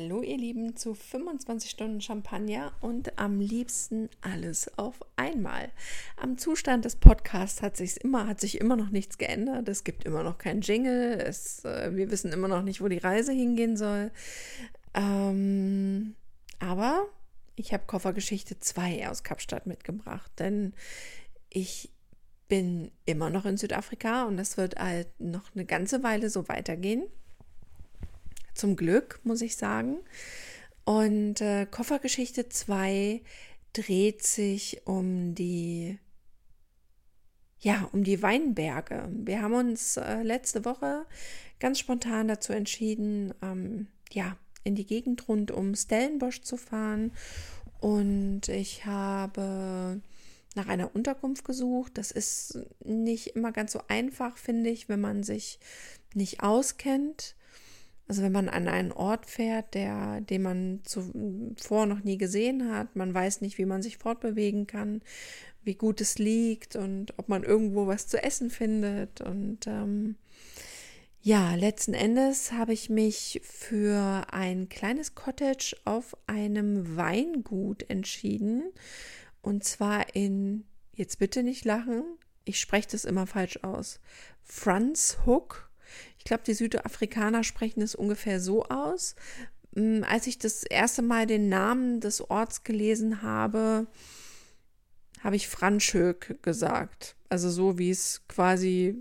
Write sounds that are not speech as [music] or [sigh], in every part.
Hallo ihr Lieben zu 25 Stunden Champagner und am liebsten alles auf einmal. Am Zustand des Podcasts hat sich immer hat sich immer noch nichts geändert. Es gibt immer noch keinen Jingle. Es, äh, wir wissen immer noch nicht, wo die Reise hingehen soll. Ähm, aber ich habe Koffergeschichte 2 aus Kapstadt mitgebracht, denn ich bin immer noch in Südafrika und das wird halt noch eine ganze Weile so weitergehen. Zum Glück, muss ich sagen. Und äh, Koffergeschichte 2 dreht sich um die ja, um die Weinberge. Wir haben uns äh, letzte Woche ganz spontan dazu entschieden, ähm, ja, in die Gegend rund um Stellenbosch zu fahren. Und ich habe nach einer Unterkunft gesucht. Das ist nicht immer ganz so einfach, finde ich, wenn man sich nicht auskennt. Also wenn man an einen Ort fährt, der, den man zuvor noch nie gesehen hat, man weiß nicht, wie man sich fortbewegen kann, wie gut es liegt und ob man irgendwo was zu essen findet. Und ähm, ja, letzten Endes habe ich mich für ein kleines Cottage auf einem Weingut entschieden. Und zwar in, jetzt bitte nicht lachen, ich spreche das immer falsch aus, Franz Hook ich glaube, die Südafrikaner sprechen es ungefähr so aus. Mm, als ich das erste Mal den Namen des Orts gelesen habe, habe ich Franschök gesagt. Also so wie es quasi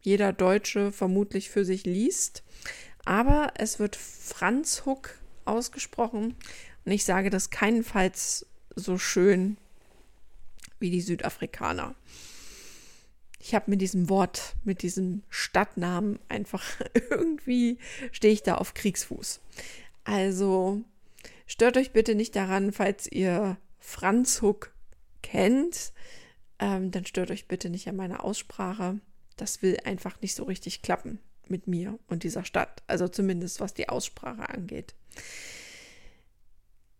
jeder Deutsche vermutlich für sich liest. Aber es wird Franzhuck ausgesprochen. Und ich sage das keinenfalls so schön wie die Südafrikaner ich habe mit diesem Wort, mit diesem Stadtnamen einfach [laughs] irgendwie stehe ich da auf Kriegsfuß. Also stört euch bitte nicht daran, falls ihr Franz Huck kennt, ähm, dann stört euch bitte nicht an meiner Aussprache. Das will einfach nicht so richtig klappen mit mir und dieser Stadt. Also zumindest was die Aussprache angeht.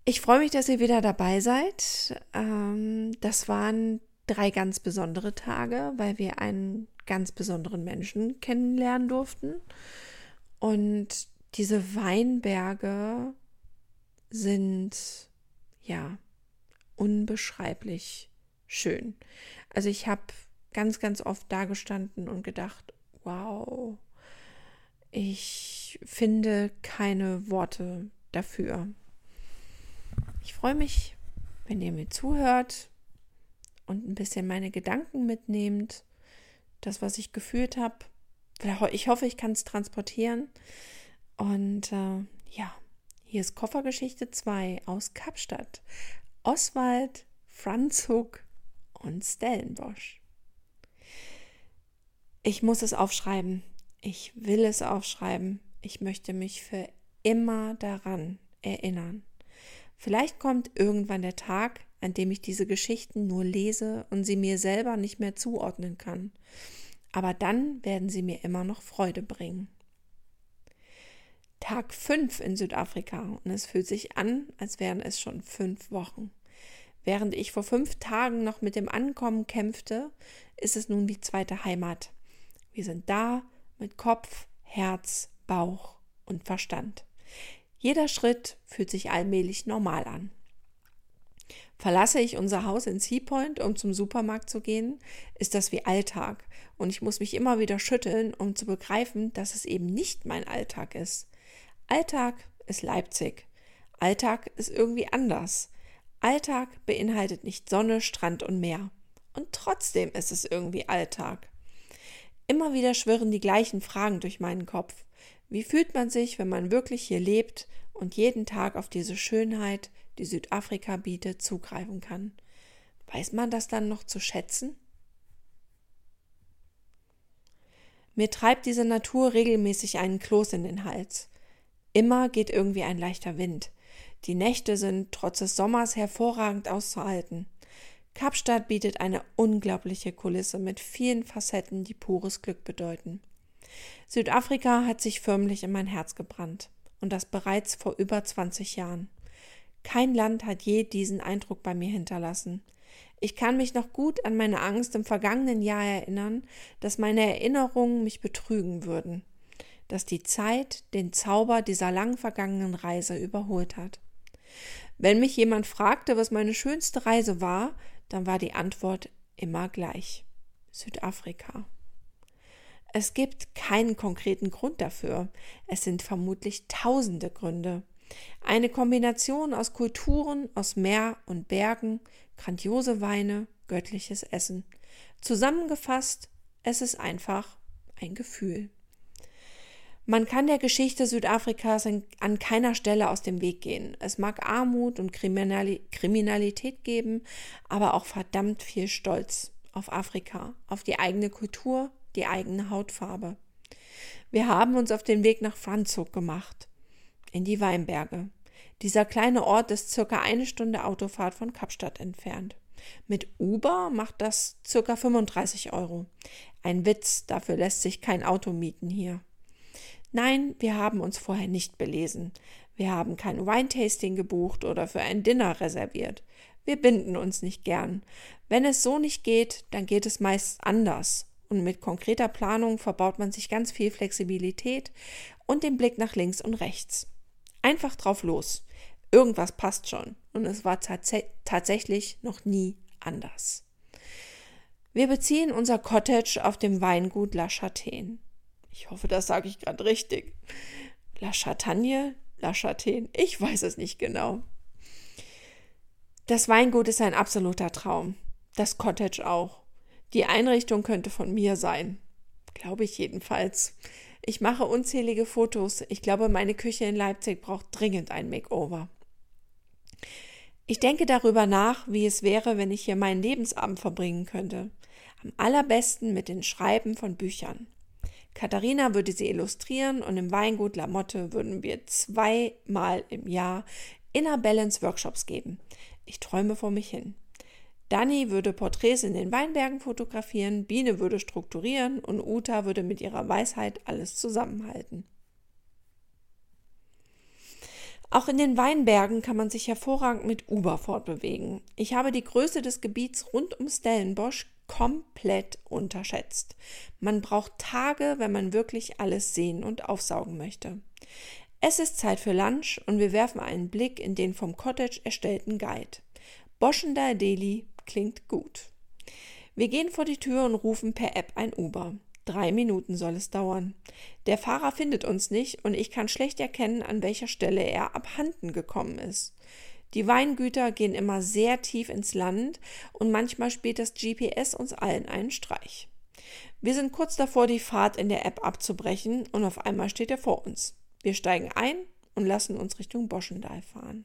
Ich freue mich, dass ihr wieder dabei seid. Ähm, das waren drei ganz besondere Tage, weil wir einen ganz besonderen Menschen kennenlernen durften. Und diese Weinberge sind ja unbeschreiblich schön. Also ich habe ganz, ganz oft dagestanden und gedacht, wow, ich finde keine Worte dafür. Ich freue mich, wenn ihr mir zuhört, und ein bisschen meine Gedanken mitnehmt, das, was ich gefühlt habe. Ich hoffe, ich kann es transportieren. Und äh, ja, hier ist Koffergeschichte 2 aus Kapstadt. Oswald, Franz Huck und Stellenbosch. Ich muss es aufschreiben. Ich will es aufschreiben. Ich möchte mich für immer daran erinnern. Vielleicht kommt irgendwann der Tag, an dem ich diese Geschichten nur lese und sie mir selber nicht mehr zuordnen kann. Aber dann werden sie mir immer noch Freude bringen. Tag 5 in Südafrika und es fühlt sich an, als wären es schon fünf Wochen. Während ich vor fünf Tagen noch mit dem Ankommen kämpfte, ist es nun die zweite Heimat. Wir sind da mit Kopf, Herz, Bauch und Verstand. Jeder Schritt fühlt sich allmählich normal an. Verlasse ich unser Haus in Seapoint, um zum Supermarkt zu gehen, ist das wie Alltag und ich muss mich immer wieder schütteln, um zu begreifen, dass es eben nicht mein Alltag ist. Alltag ist Leipzig. Alltag ist irgendwie anders. Alltag beinhaltet nicht Sonne, Strand und Meer. Und trotzdem ist es irgendwie Alltag. Immer wieder schwirren die gleichen Fragen durch meinen Kopf. Wie fühlt man sich, wenn man wirklich hier lebt und jeden Tag auf diese Schönheit, die Südafrika bietet, zugreifen kann. Weiß man das dann noch zu schätzen? Mir treibt diese Natur regelmäßig einen Kloß in den Hals. Immer geht irgendwie ein leichter Wind. Die Nächte sind trotz des Sommers hervorragend auszuhalten. Kapstadt bietet eine unglaubliche Kulisse mit vielen Facetten, die pures Glück bedeuten. Südafrika hat sich förmlich in mein Herz gebrannt und das bereits vor über 20 Jahren. Kein Land hat je diesen Eindruck bei mir hinterlassen. Ich kann mich noch gut an meine Angst im vergangenen Jahr erinnern, dass meine Erinnerungen mich betrügen würden. dass die Zeit den Zauber dieser lang vergangenen Reise überholt hat. Wenn mich jemand fragte, was meine schönste Reise war, dann war die Antwort immer gleich. Südafrika. Es gibt keinen konkreten Grund dafür. Es sind vermutlich tausende Gründe. Eine Kombination aus Kulturen, aus Meer und Bergen, grandiose Weine, göttliches Essen. Zusammengefasst, es ist einfach ein Gefühl. Man kann der Geschichte Südafrikas an keiner Stelle aus dem Weg gehen. Es mag Armut und Kriminalität geben, aber auch verdammt viel Stolz auf Afrika, auf die eigene Kultur, die eigene Hautfarbe. Wir haben uns auf den Weg nach Franzog gemacht, in die Weinberge. Dieser kleine Ort ist circa eine Stunde Autofahrt von Kapstadt entfernt. Mit Uber macht das circa 35 Euro. Ein Witz, dafür lässt sich kein Auto mieten hier. Nein, wir haben uns vorher nicht belesen. Wir haben kein Wine-Tasting gebucht oder für ein Dinner reserviert. Wir binden uns nicht gern. Wenn es so nicht geht, dann geht es meist anders. Und mit konkreter Planung verbaut man sich ganz viel Flexibilität und den Blick nach links und rechts. Einfach drauf los. Irgendwas passt schon. Und es war tats tatsächlich noch nie anders. Wir beziehen unser Cottage auf dem Weingut La Châtaine. Ich hoffe, das sage ich gerade richtig. La Chatagne? La Châtaine? Ich weiß es nicht genau. Das Weingut ist ein absoluter Traum. Das Cottage auch. Die Einrichtung könnte von mir sein. Glaube ich jedenfalls. Ich mache unzählige Fotos. Ich glaube, meine Küche in Leipzig braucht dringend ein Makeover. Ich denke darüber nach, wie es wäre, wenn ich hier meinen Lebensabend verbringen könnte. Am allerbesten mit den Schreiben von Büchern. Katharina würde sie illustrieren und im Weingut Lamotte würden wir zweimal im Jahr Inner Balance Workshops geben. Ich träume vor mich hin. Dani würde Porträts in den Weinbergen fotografieren, Biene würde strukturieren und Uta würde mit ihrer Weisheit alles zusammenhalten. Auch in den Weinbergen kann man sich hervorragend mit Uber fortbewegen. Ich habe die Größe des Gebiets rund um Stellenbosch komplett unterschätzt. Man braucht Tage, wenn man wirklich alles sehen und aufsaugen möchte. Es ist Zeit für Lunch und wir werfen einen Blick in den vom Cottage erstellten Guide. Boschender Delhi klingt gut. Wir gehen vor die Tür und rufen per App ein Uber. Drei Minuten soll es dauern. Der Fahrer findet uns nicht und ich kann schlecht erkennen, an welcher Stelle er abhanden gekommen ist. Die Weingüter gehen immer sehr tief ins Land und manchmal spielt das GPS uns allen einen Streich. Wir sind kurz davor, die Fahrt in der App abzubrechen und auf einmal steht er vor uns. Wir steigen ein und lassen uns Richtung Boschendal fahren.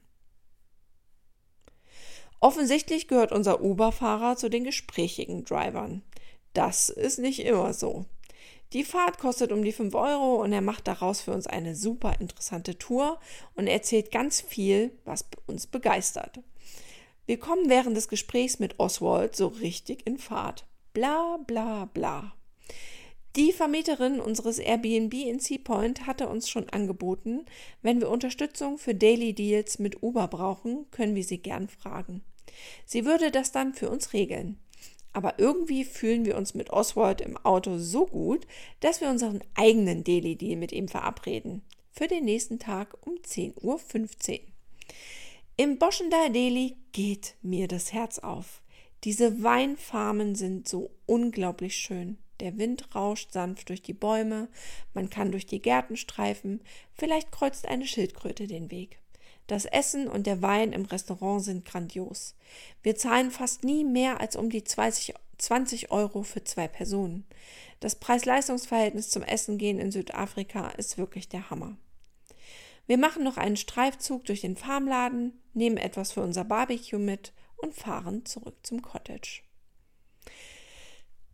Offensichtlich gehört unser Uber-Fahrer zu den gesprächigen Drivern. Das ist nicht immer so. Die Fahrt kostet um die 5 Euro und er macht daraus für uns eine super interessante Tour und erzählt ganz viel, was uns begeistert. Wir kommen während des Gesprächs mit Oswald so richtig in Fahrt. Bla bla bla. Die Vermieterin unseres Airbnb in Seapoint hatte uns schon angeboten, wenn wir Unterstützung für Daily Deals mit Uber brauchen, können wir sie gern fragen. Sie würde das dann für uns regeln. Aber irgendwie fühlen wir uns mit Oswald im Auto so gut, dass wir unseren eigenen Daily Deal mit ihm verabreden. Für den nächsten Tag um 10.15 Uhr. Im Boschender Daily geht mir das Herz auf. Diese Weinfarmen sind so unglaublich schön. Der Wind rauscht sanft durch die Bäume, man kann durch die Gärten streifen, vielleicht kreuzt eine Schildkröte den Weg. Das Essen und der Wein im Restaurant sind grandios. Wir zahlen fast nie mehr als um die 20, 20 Euro für zwei Personen. Das Preis-Leistungs-Verhältnis zum Essen gehen in Südafrika ist wirklich der Hammer. Wir machen noch einen Streifzug durch den Farmladen, nehmen etwas für unser Barbecue mit und fahren zurück zum Cottage.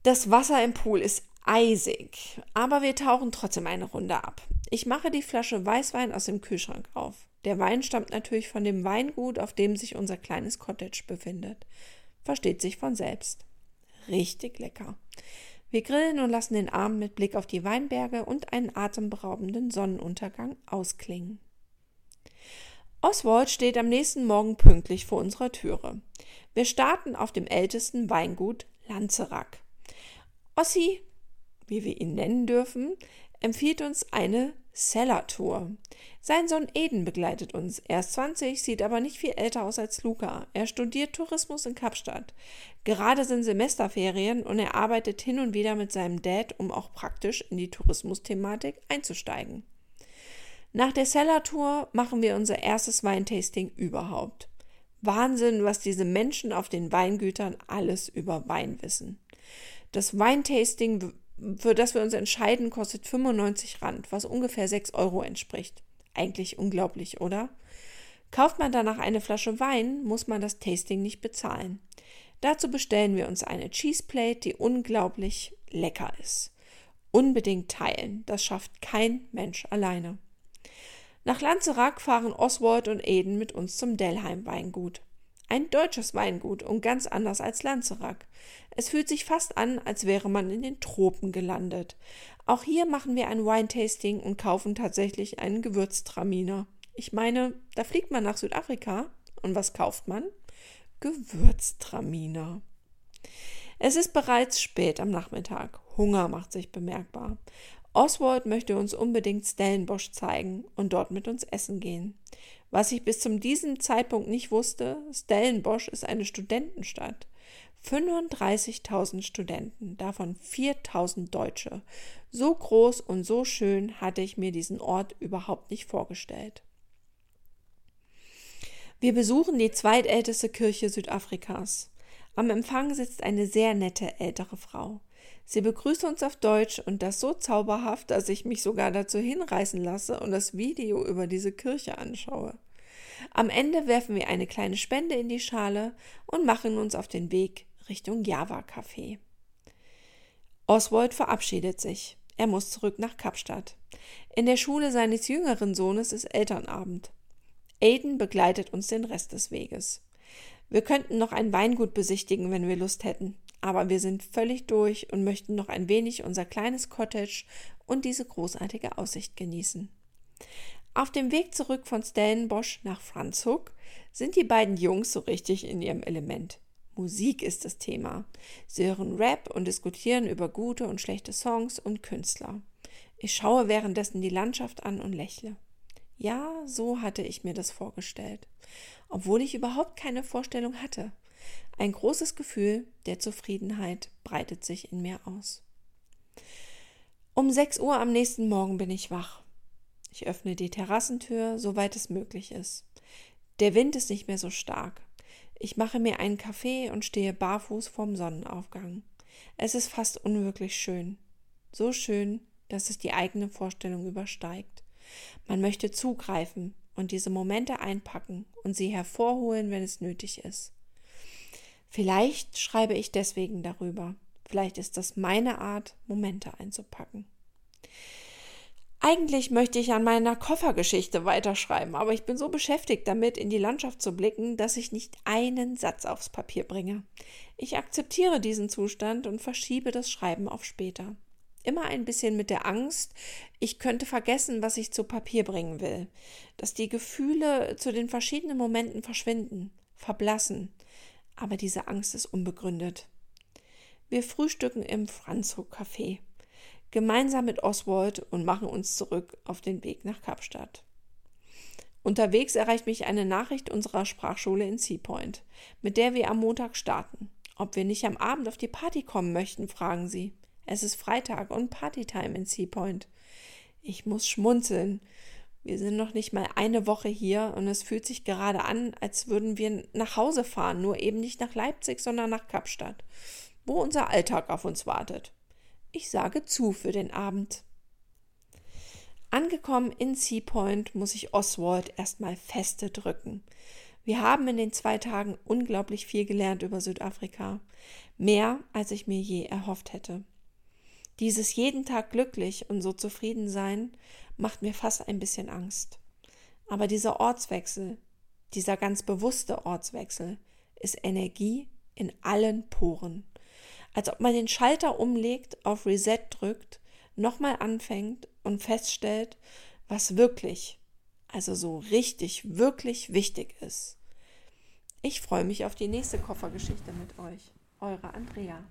Das Wasser im Pool ist eisig, aber wir tauchen trotzdem eine Runde ab. Ich mache die Flasche Weißwein aus dem Kühlschrank auf. Der Wein stammt natürlich von dem Weingut, auf dem sich unser kleines Cottage befindet. Versteht sich von selbst. Richtig lecker. Wir grillen und lassen den Abend mit Blick auf die Weinberge und einen atemberaubenden Sonnenuntergang ausklingen. Oswald steht am nächsten Morgen pünktlich vor unserer Türe. Wir starten auf dem ältesten Weingut Lanzerack. Ossi, wie wir ihn nennen dürfen, empfiehlt uns eine Cellar-Tour. Sein Sohn Eden begleitet uns. Er ist 20, sieht aber nicht viel älter aus als Luca. Er studiert Tourismus in Kapstadt. Gerade sind Semesterferien und er arbeitet hin und wieder mit seinem Dad, um auch praktisch in die Tourismusthematik einzusteigen. Nach der Cellar-Tour machen wir unser erstes Weintasting überhaupt. Wahnsinn, was diese Menschen auf den Weingütern alles über Wein wissen. Das Weintasting, für das wir uns entscheiden, kostet 95 Rand, was ungefähr 6 Euro entspricht. Eigentlich unglaublich, oder? Kauft man danach eine Flasche Wein, muss man das Tasting nicht bezahlen. Dazu bestellen wir uns eine Cheeseplate, die unglaublich lecker ist. Unbedingt teilen, das schafft kein Mensch alleine. Nach Lanzerack fahren Oswald und Eden mit uns zum Dellheim Weingut. Ein deutsches Weingut und ganz anders als Lanzerack. Es fühlt sich fast an, als wäre man in den Tropen gelandet. Auch hier machen wir ein Wine-Tasting und kaufen tatsächlich einen Gewürztraminer. Ich meine, da fliegt man nach Südafrika und was kauft man? Gewürztraminer. Es ist bereits spät am Nachmittag. Hunger macht sich bemerkbar. Oswald möchte uns unbedingt Stellenbosch zeigen und dort mit uns essen gehen. Was ich bis zu diesem Zeitpunkt nicht wusste, Stellenbosch ist eine Studentenstadt. 35.000 Studenten, davon 4.000 Deutsche. So groß und so schön hatte ich mir diesen Ort überhaupt nicht vorgestellt. Wir besuchen die zweitälteste Kirche Südafrikas. Am Empfang sitzt eine sehr nette ältere Frau. Sie begrüßt uns auf Deutsch und das so zauberhaft, dass ich mich sogar dazu hinreißen lasse und das Video über diese Kirche anschaue. Am Ende werfen wir eine kleine Spende in die Schale und machen uns auf den Weg Richtung Java Café. Oswald verabschiedet sich. Er muss zurück nach Kapstadt. In der Schule seines jüngeren Sohnes ist Elternabend. Aiden begleitet uns den Rest des Weges. Wir könnten noch ein Weingut besichtigen, wenn wir Lust hätten aber wir sind völlig durch und möchten noch ein wenig unser kleines Cottage und diese großartige Aussicht genießen. Auf dem Weg zurück von Stellenbosch nach Franzhoek sind die beiden Jungs so richtig in ihrem Element. Musik ist das Thema. Sie hören Rap und diskutieren über gute und schlechte Songs und Künstler. Ich schaue währenddessen die Landschaft an und lächle. Ja, so hatte ich mir das vorgestellt, obwohl ich überhaupt keine Vorstellung hatte. Ein großes Gefühl der Zufriedenheit breitet sich in mir aus. Um sechs Uhr am nächsten Morgen bin ich wach. Ich öffne die Terrassentür, soweit es möglich ist. Der Wind ist nicht mehr so stark. Ich mache mir einen Kaffee und stehe barfuß vorm Sonnenaufgang. Es ist fast unwirklich schön. So schön, dass es die eigene Vorstellung übersteigt. Man möchte zugreifen und diese Momente einpacken und sie hervorholen, wenn es nötig ist. Vielleicht schreibe ich deswegen darüber. Vielleicht ist das meine Art, Momente einzupacken. Eigentlich möchte ich an meiner Koffergeschichte weiterschreiben, aber ich bin so beschäftigt damit, in die Landschaft zu blicken, dass ich nicht einen Satz aufs Papier bringe. Ich akzeptiere diesen Zustand und verschiebe das Schreiben auf später. Immer ein bisschen mit der Angst, ich könnte vergessen, was ich zu Papier bringen will, dass die Gefühle zu den verschiedenen Momenten verschwinden, verblassen, aber diese Angst ist unbegründet. Wir frühstücken im Franzhoek Café, gemeinsam mit Oswald und machen uns zurück auf den Weg nach Kapstadt. Unterwegs erreicht mich eine Nachricht unserer Sprachschule in Seapoint, mit der wir am Montag starten. Ob wir nicht am Abend auf die Party kommen möchten, fragen sie. Es ist Freitag und Partytime in Seapoint. Ich muss schmunzeln. Wir sind noch nicht mal eine Woche hier und es fühlt sich gerade an, als würden wir nach Hause fahren, nur eben nicht nach Leipzig, sondern nach Kapstadt, wo unser Alltag auf uns wartet. Ich sage zu für den Abend. Angekommen in Seapoint muss ich Oswald erstmal feste drücken. Wir haben in den zwei Tagen unglaublich viel gelernt über Südafrika. Mehr, als ich mir je erhofft hätte. Dieses jeden Tag glücklich und so zufrieden sein macht mir fast ein bisschen Angst. Aber dieser Ortswechsel, dieser ganz bewusste Ortswechsel, ist Energie in allen Poren. Als ob man den Schalter umlegt, auf Reset drückt, nochmal anfängt und feststellt, was wirklich, also so richtig, wirklich wichtig ist. Ich freue mich auf die nächste Koffergeschichte mit euch. Eure Andrea.